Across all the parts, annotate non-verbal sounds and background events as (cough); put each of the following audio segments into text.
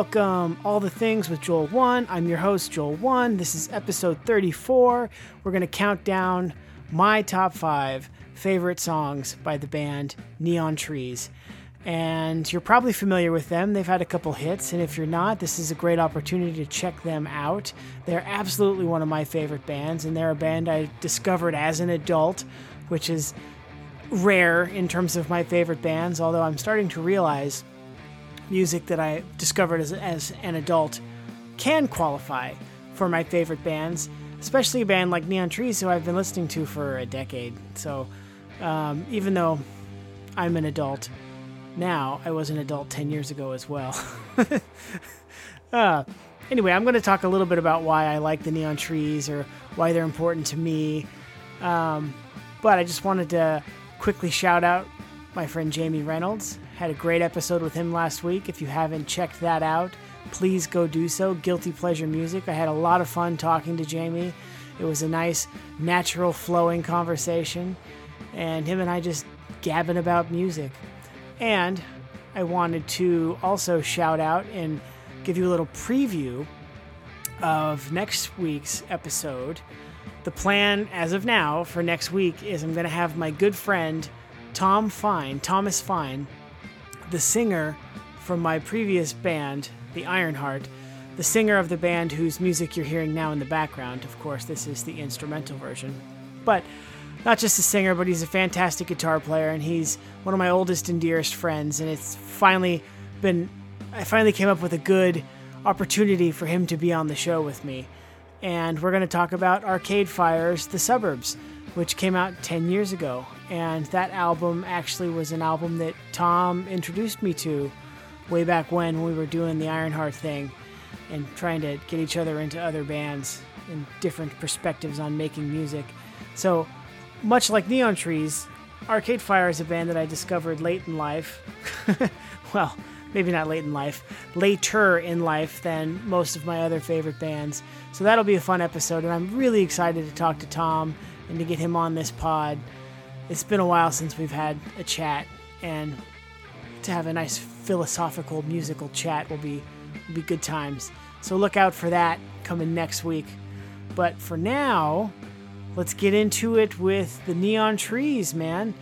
Welcome All the Things with Joel 1. I'm your host, Joel 1. This is episode 34. We're going to count down my top five favorite songs by the band Neon Trees. And you're probably familiar with them. They've had a couple hits, and if you're not, this is a great opportunity to check them out. They're absolutely one of my favorite bands, and they're a band I discovered as an adult, which is rare in terms of my favorite bands, although I'm starting to realize music that I discovered as, as an adult can qualify for my favorite bands, especially a band like Neon Trees, who I've been listening to for a decade. So um, even though I'm an adult now, I was an adult 10 years ago as well. (laughs) uh, anyway, I'm going to talk a little bit about why I like the Neon Trees or why they're important to me. Um, but I just wanted to quickly shout out my friend Jamie Reynolds. Had a great episode with him last week. If you haven't checked that out, please go do so. Guilty Pleasure Music. I had a lot of fun talking to Jamie. It was a nice, natural, flowing conversation, and him and I just gabbing about music. And I wanted to also shout out and give you a little preview of next week's episode. The plan, as of now, for next week is I'm going to have my good friend Tom Fine, Thomas Fine, the singer from my previous band, the Ironheart, the singer of the band whose music you're hearing now in the background. Of course, this is the instrumental version. But not just a singer, but he's a fantastic guitar player, and he's one of my oldest and dearest friends. And it's finally been, I finally came up with a good opportunity for him to be on the show with me. And we're going to talk about Arcade Fire's The Suburbs, which came out 10 years ago. And that album actually was an album that Tom introduced me to way back when we were doing the Ironheart thing and trying to get each other into other bands and different perspectives on making music. So, much like Neon Trees, Arcade Fire is a band that I discovered late in life. (laughs) well, maybe not late in life, later in life than most of my other favorite bands. So that'll be a fun episode, and I'm really excited to talk to Tom and to get him on this pod. It's been a while since we've had a chat, and to have a nice philosophical musical chat will be will be good times. So look out for that coming next week. But for now, let's get into it with the Neon Trees, man.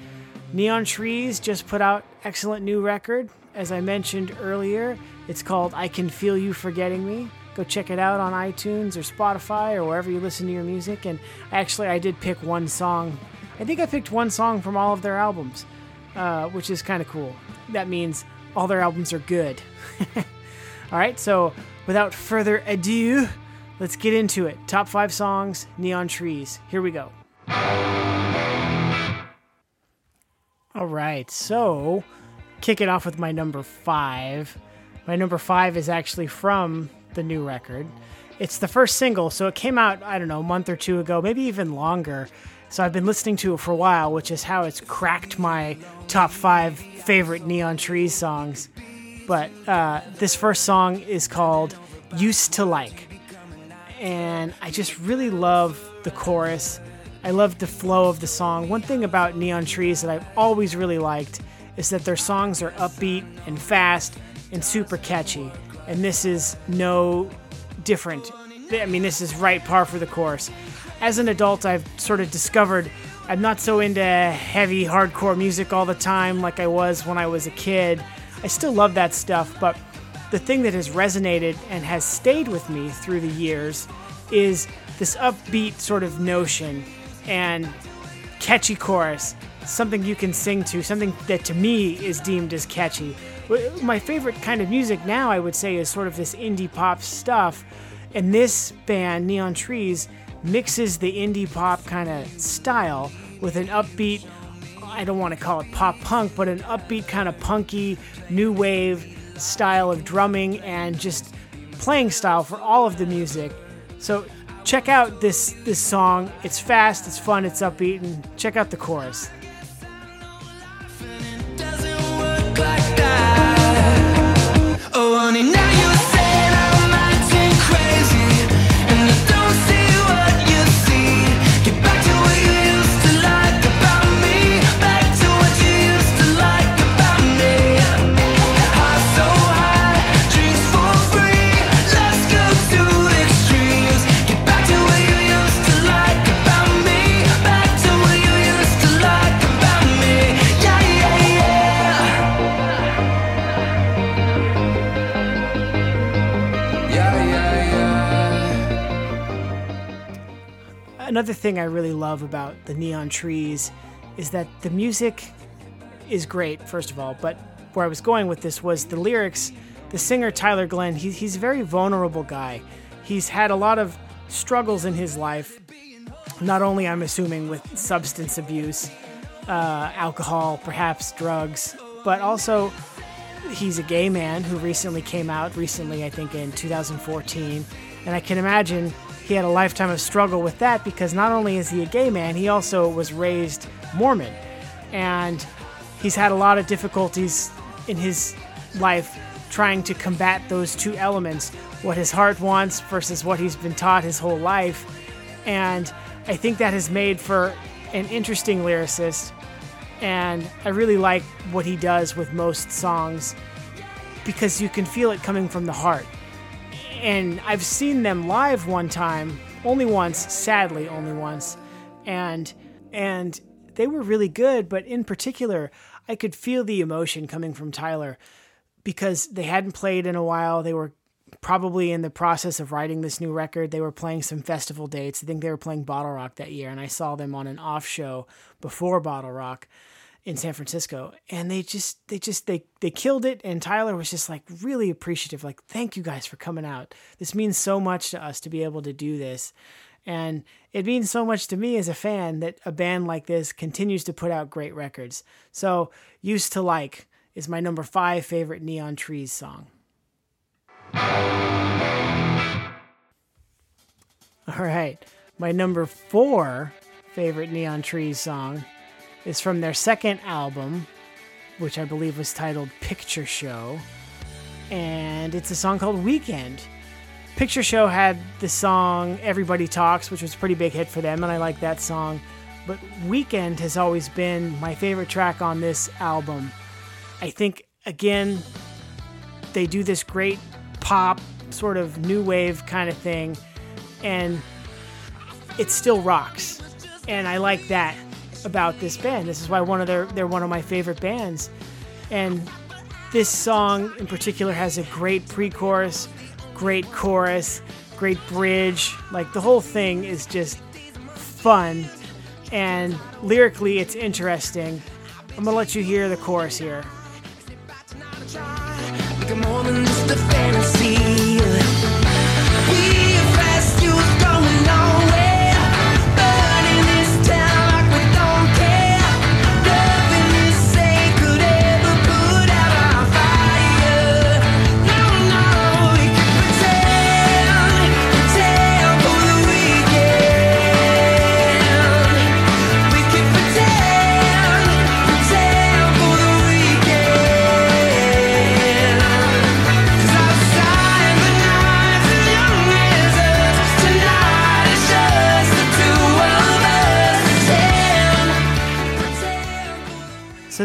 Neon Trees just put out excellent new record. As I mentioned earlier, it's called I Can Feel You Forgetting Me. Go check it out on iTunes or Spotify or wherever you listen to your music. And actually, I did pick one song. I think I picked one song from all of their albums, uh, which is kind of cool. That means all their albums are good. (laughs) all right, so without further ado, let's get into it. Top five songs, Neon Trees. Here we go. All right, so kick it off with my number five. My number five is actually from the new record. It's the first single, so it came out, I don't know, a month or two ago, maybe even longer. So I've been listening to it for a while, which is how it's cracked my top five favorite Neon Trees songs. But uh, this first song is called Used to Like. And I just really love the chorus. I love the flow of the song. One thing about Neon Trees that I've always really liked is that their songs are upbeat and fast and super catchy. And this is no different. I mean, this is right par for the course. As an adult, I've sort of discovered I'm not so into heavy hardcore music all the time like I was when I was a kid. I still love that stuff, but the thing that has resonated and has stayed with me through the years is this upbeat sort of notion and catchy chorus, something you can sing to, something that to me is deemed as catchy. My favorite kind of music now, I would say, is sort of this indie pop stuff. And this band, Neon Trees, mixes the indie pop kind of style with an upbeat, I don't want to call it pop punk, but an upbeat kind of punky, new wave style of drumming and just playing style for all of the music. So check out this this song. It's fast, it's fun, it's upbeat, and check out the chorus. Another thing I really love about the Neon Trees is that the music is great, first of all, but where I was going with this was the lyrics. The singer Tyler Glenn, he, he's a very vulnerable guy. He's had a lot of struggles in his life, not only, I'm assuming, with substance abuse, uh, alcohol, perhaps drugs, but also he's a gay man who recently came out, recently, I think in 2014. And I can imagine he had a lifetime of struggle with that because not only is he a gay man, he also was raised Mormon. And he's had a lot of difficulties in his life trying to combat those two elements what his heart wants versus what he's been taught his whole life. And I think that has made for an interesting lyricist. And I really like what he does with most songs because you can feel it coming from the heart. And I've seen them live one time, only once, sadly, only once. And and they were really good, but in particular, I could feel the emotion coming from Tyler because they hadn't played in a while. They were probably in the process of writing this new record. They were playing some festival dates. I think they were playing BottleRock that year, and I saw them on an off show before BottleRock in San Francisco. And they just they just they they killed it and Tyler was just like really appreciative like thank you guys for coming out. This means so much to us to be able to do this. And it means so much to me as a fan that a band like this continues to put out great records. So, Used to Like is my number 5 favorite Neon Trees song. All right. My number four favorite Neon Trees song is from their second album, which I believe was titled Picture Show. And it's a song called Weekend. Picture Show had the song Everybody Talks, which was a pretty big hit for them, and I like that song. But Weekend has always been my favorite track on this album. I think, again, they do this great pop, sort of new wave kind of thing, and it still rocks. And I like that about this band. This is why one of their they're one of my favorite bands. And this song in particular has a great pre-chorus, great chorus, great bridge. Like the whole thing is just fun and lyrically it's interesting. I'm to let you hear the chorus here.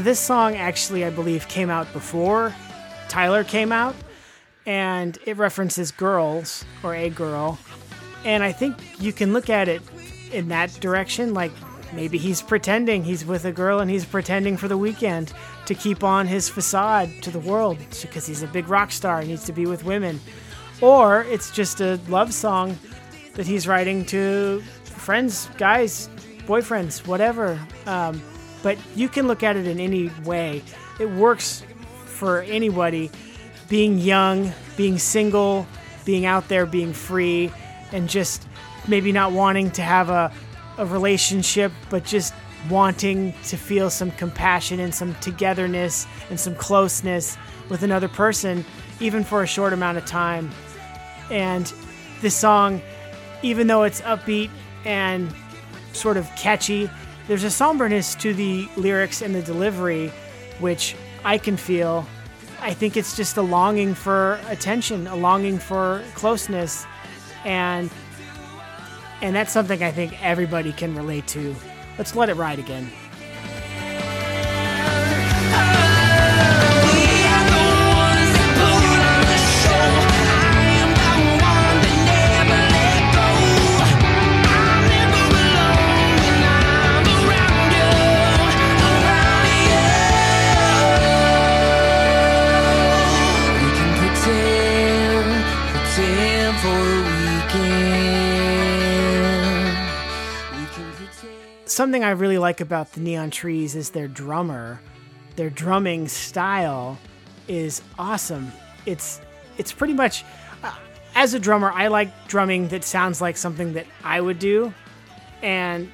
This song actually, I believe, came out before Tyler came out, and it references girls or a girl, and I think you can look at it in that direction. Like maybe he's pretending he's with a girl and he's pretending for the weekend to keep on his facade to the world because he's a big rock star and needs to be with women, or it's just a love song that he's writing to friends, guys, boyfriends, whatever. Um, but you can look at it in any way. It works for anybody. Being young, being single, being out there, being free, and just maybe not wanting to have a, a relationship, but just wanting to feel some compassion and some togetherness and some closeness with another person, even for a short amount of time. And this song, even though it's upbeat and sort of catchy, there's a somberness to the lyrics and the delivery, which I can feel. I think it's just a longing for attention, a longing for closeness, and and that's something I think everybody can relate to. Let's let it ride again. Something I really like about the Neon Trees is their drummer. Their drumming style is awesome. It's it's pretty much uh, as a drummer, I like drumming that sounds like something that I would do, and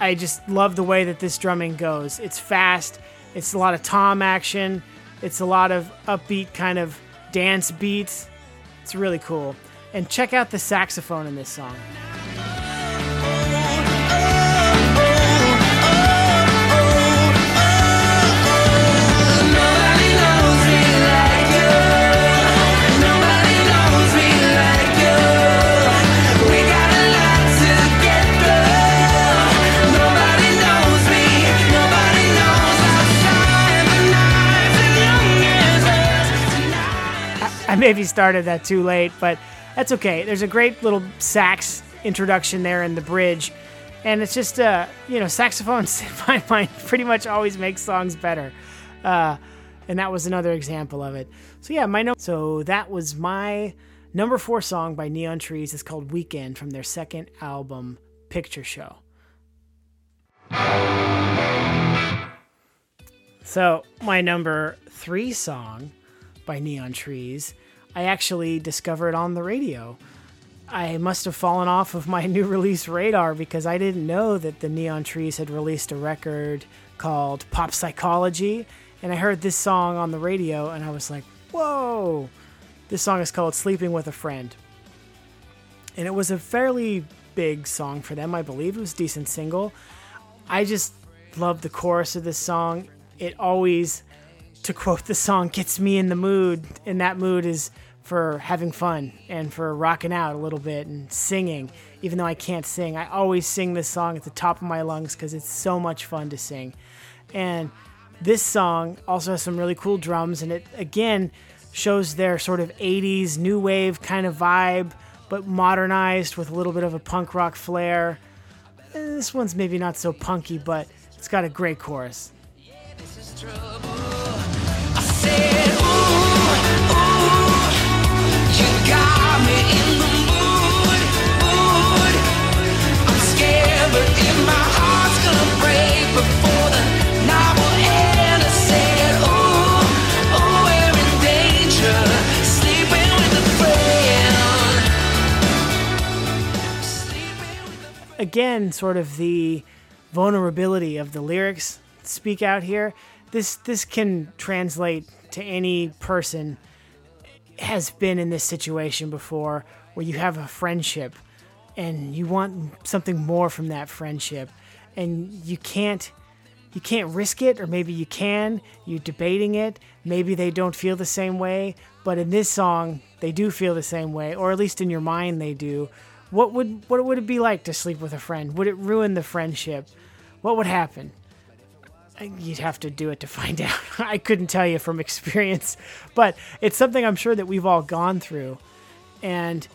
I just love the way that this drumming goes. It's fast. It's a lot of tom action. It's a lot of upbeat kind of dance beats. It's really cool. And check out the saxophone in this song. Maybe started that too late, but that's okay. There's a great little sax introduction there in the bridge. And it's just, uh, you know, saxophones, (laughs) in my mind, pretty much always make songs better. Uh, and that was another example of it. So, yeah, my no- So, that was my number four song by Neon Trees. It's called Weekend from their second album, Picture Show. So, my number three song by Neon Trees, I actually discovered on the radio. I must have fallen off of my (laughs) new release radar because I didn't know that the Neon Trees had released a record called Pop Psychology. And I heard this song on the radio and I was like, whoa! This song is called Sleeping with a Friend. And it was a fairly big song for them, I believe. It was a decent single. I just love the chorus of this song. It always, to quote the song, gets me in the mood. And that mood is for having fun and for rocking out a little bit and singing. Even though I can't sing, I always sing this song at the top of my lungs because it's so much fun to sing. And this song also has some really cool drums, and it again shows their sort of 80s new wave kind of vibe, but modernized with a little bit of a punk rock flair. This one's maybe not so punky, but it's got a great chorus. this again sort of the vulnerability of the lyrics speak out here. This this can translate to any person has been in this situation before where you have a friendship and you want something more from that friendship and you can't you can't risk it or maybe you can you're debating it maybe they don't feel the same way but in this song they do feel the same way or at least in your mind they do. What would what would it be like to sleep with a friend? Would it ruin the friendship? What would happen you'd have to do it to find (laughs) out. I couldn't tell you from experience but it's something i'm sure that we've all gone through. And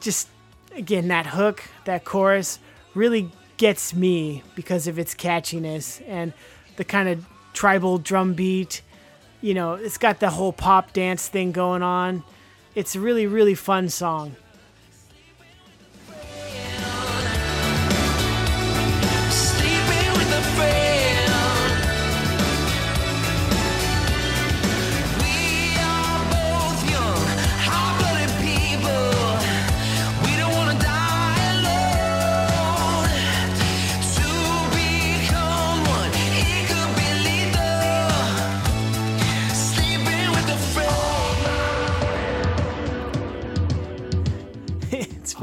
just again that hook that chorus really gets me because of its catchiness and the kind of tribal drum beat. You know it's got the whole pop dance thing going on. It's a really really fun song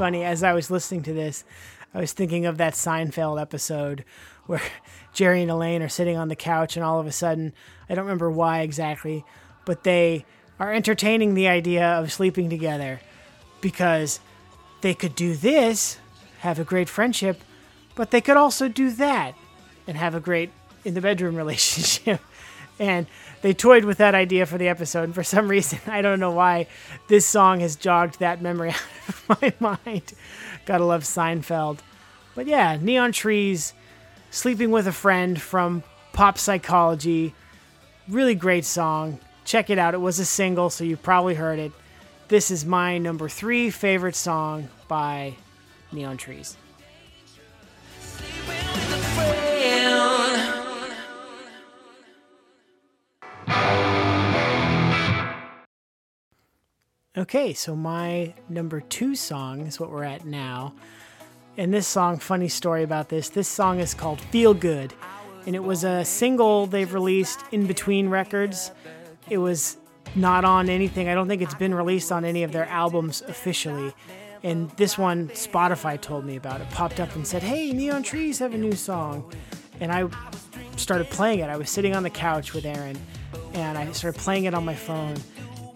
funny as I was listening to this, I was thinking of that Seinfeld episode where (laughs) Jerry and Elaine are sitting on the couch, and all of a sudden, I don't remember why exactly, but they are entertaining the idea of sleeping together because they could do this, have a great friendship, but they could also do that and have a great in the bedroom (laughs) relationship. and they toyed with that idea for the episode. And for some (laughs) reason, I don't know why, this song has jogged that memory (laughs) out of my mind. Gotta love Seinfeld. But yeah, Neon Trees, Sleeping with a Friend from Pop Psychology. Really great song. Check it out. It was a single, so you probably heard it. This is my number three favorite song by Neon Trees. Okay, so my number two song is what we're at now. And this song, funny story about this, this song is called Feel Good. And it was a single they've released in between records. It was not on anything, I don't think it's been released on any of their albums officially. And this one, Spotify told me about it, popped up and said, Hey, Neon Trees have a new song. And I started playing it. I was sitting on the couch with Aaron and I started playing it on my phone.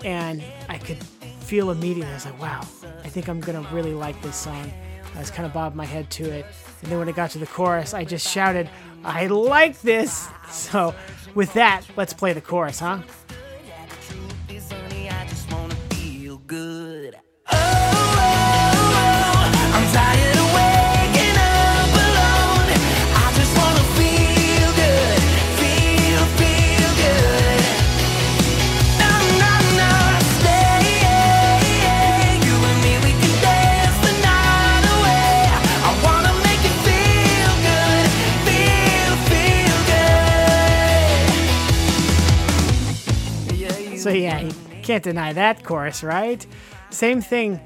And I could feel immediately. I was like, wow, I think I'm gonna really like this song. I was kind of bobbing my head to it, and then when it got to the chorus, I just shouted, "I like this!" So, with that, let's play the chorus, huh? So yeah, you can't deny that chorus, right? Same thing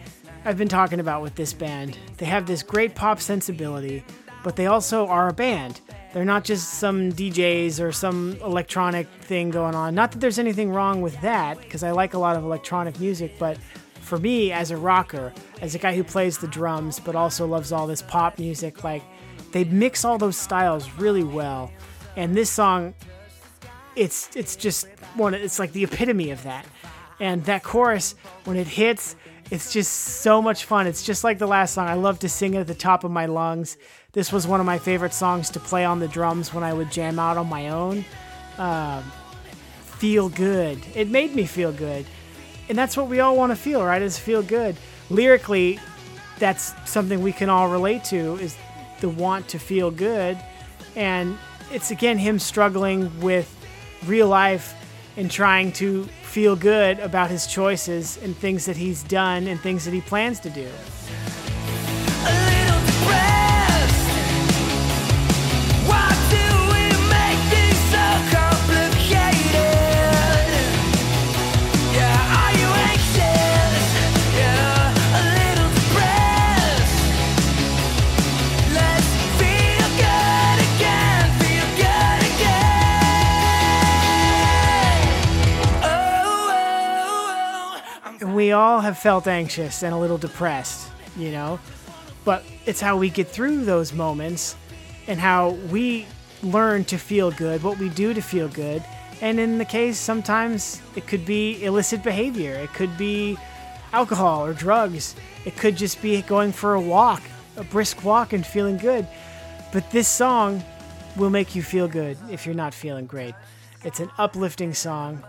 I've been talking about with this band. They have this great pop sensibility, but they also are a band. They're not just some DJs or some electronic thing going on. Not that there's anything wrong with that, because I like a lot of electronic music, but for me as a rocker, as a guy who plays the drums but also loves all this pop music, like they mix all those styles really well. And this song it's it's just one it's like the epitome of that. And that chorus when it hits it's just so much fun. It's just like the last song. I love to sing it at the top of my lungs. This was one of my favorite songs to play on the drums when i would jam out on my own. Um, feel good. It made me feel good. And that's what we all want to feel right is feel good. Lyrically that's something we can all relate to is the want to feel good. And it's again him struggling with real life and trying to feel good about his choices and things that he's done and things that he plans to do. And we all have felt anxious and a little depressed, you know? But it's how we get through those moments and how we learn to feel good, what we do to feel good. And in the case, sometimes it could be illicit behavior, it could be alcohol or drugs, it could just be going for a walk, a brisk walk, and feeling good. But this song will make you feel good if you're not feeling great. It's an uplifting song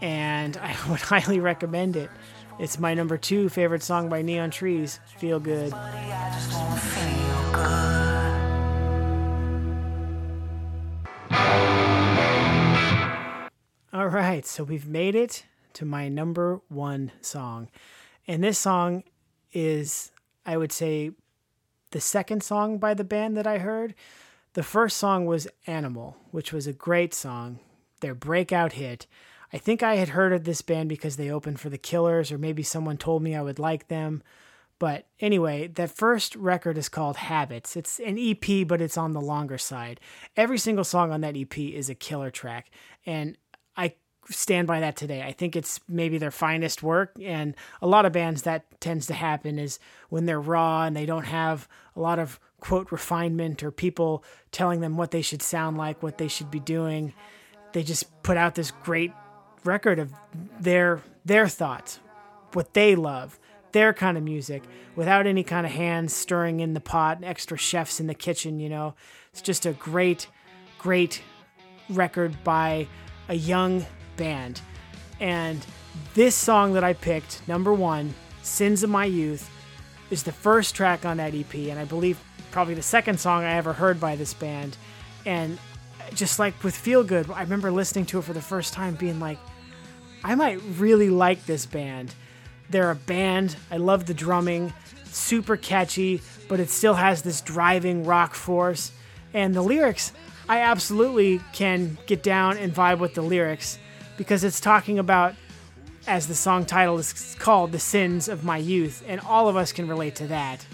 and I (laughs) would highly recommend it. It's my number two favorite song by Neon Trees, Feel Good. All right, so we've made it to my number one song. And this song is, I would say, the second song by the band that I heard. The first song was Animal, which was a great song, their breakout hit. I think I had heard of this band because they opened for the Killers, or maybe someone told me I would like them. But anyway, that first record is called Habits. It's an EP, but it's on the longer side. Every single song on that EP is a killer track. And I stand by that today. I think it's maybe their finest work. And a lot of bands that tends to happen is when they're raw and they don't have a lot of quote refinement or people telling them what they should sound like, what they should be doing. They just put out this great record of their their thoughts, what they love, their kind of music, without any kind of hands stirring in the pot, and extra chefs in the kitchen, you know. It's just a great, great record by a young band. And this song that I picked, number one, Sins of My Youth, is the first track on that EP, and I believe probably the second song I ever heard by this band. And just like with Feel Good, I remember listening to it for the first time being like, I might really like this band. They're a band. I love the drumming, super catchy, but it still has this driving rock force. And the lyrics, I absolutely can get down and vibe with the lyrics because it's talking about as the song title is called, The Sins of My Youth, and all of us can relate to that.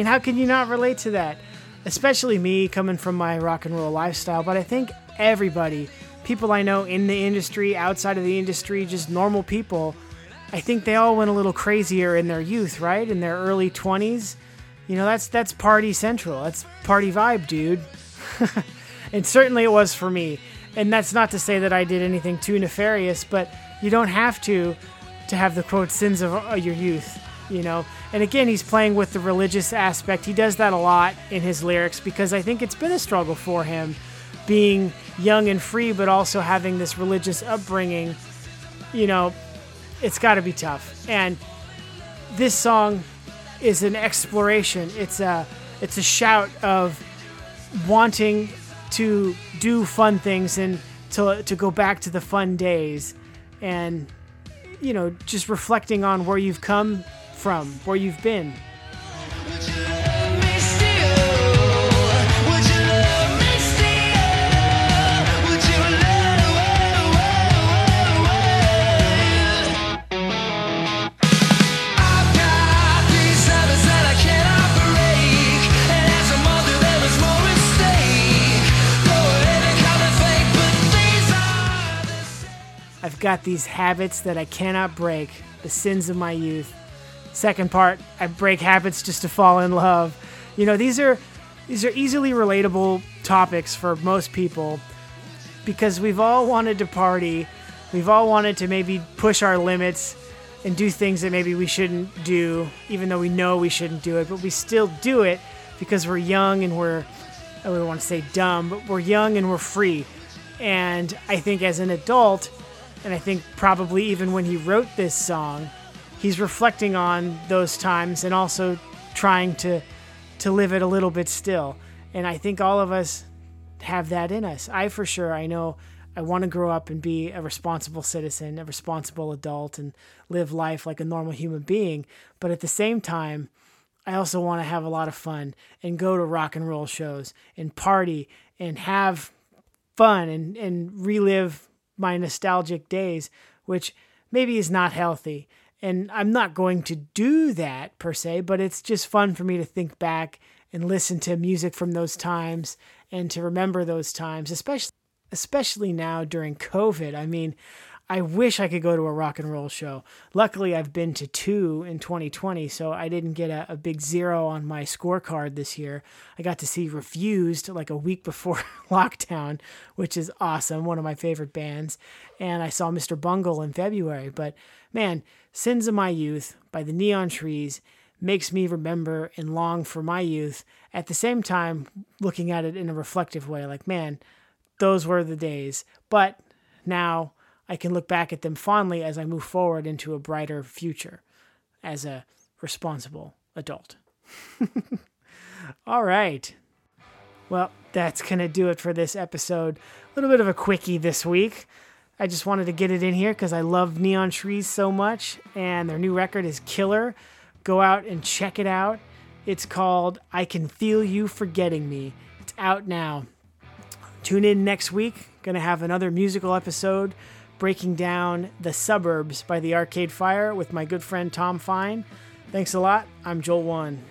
Mean, how can you not relate to that? Especially me coming from my rock and roll lifestyle, but I think everybody, people I know in the industry, outside of the industry, just normal people, I think they all went a little crazier in their youth, right? In their early 20s. You know, that's that's party central. That's party vibe, dude. (laughs) and certainly it was for me. And that's not to say that I did anything too nefarious, but you don't have to to have the quote sins of uh, your youth, you know. And again, he's playing with the religious aspect. He does that a lot in his lyrics because I think it's been a struggle for him being young and free but also having this religious upbringing. You know, it's got to be tough. And this song is an exploration. It's a it's a shout of wanting to do fun things and to to go back to the fun days and you know just reflecting on where you've come from, where you've been. I've got these habits that I cannot break, the sins of my youth. Second part, I break habits just to fall in love. You know, these are these are easily relatable topics for most people because we've all wanted to party. We've all wanted to maybe push our limits and do things that maybe we shouldn't do, even though we know we shouldn't do it, but we still do it because we're young and we're I don't want to say dumb, but we're young and we're free. And I think as an adult, and I think probably even when he wrote this song, he's reflecting on those times and also trying to to live it a little bit still. And I think all of us have that in us. I for sure I know I want to grow up and be a responsible citizen, a responsible adult and live life like a normal human being, but at the same time I also want to have a lot of fun and go to rock and roll shows and party and have fun and, and relive my nostalgic days, which maybe is not healthy. And I'm not going to do that per se, but it's just fun for me to think back and listen to music from those times and to remember those times, especially especially now during COVID. I mean, I wish I could go to a rock and roll show. Luckily, I've been to two in 2020, so I didn't get a, a big zero on my scorecard this year. I got to see Refused like a week before (laughs) lockdown, which is awesome, one of my favorite bands. And I saw Mr. Bungle in February. But man, Sins of My Youth by the Neon Trees makes me remember and long for my youth at the same time looking at it in a reflective way like man those were the days. But now i can look back at them fondly as i move forward into a brighter future as a responsible adult. (laughs) All right. Well that's gonna do it for this episode. A little bit of a quickie this week I just wanted to get it in here because I love Neon Trees so much, and their new record is killer. Go out and check it out. It's called I Can Feel You Forgetting Me. It's out now. Tune in next week. Gonna have another musical episode breaking down The Suburbs by the Arcade Fire with my good friend Tom Fine. Thanks a lot. I'm Joel One.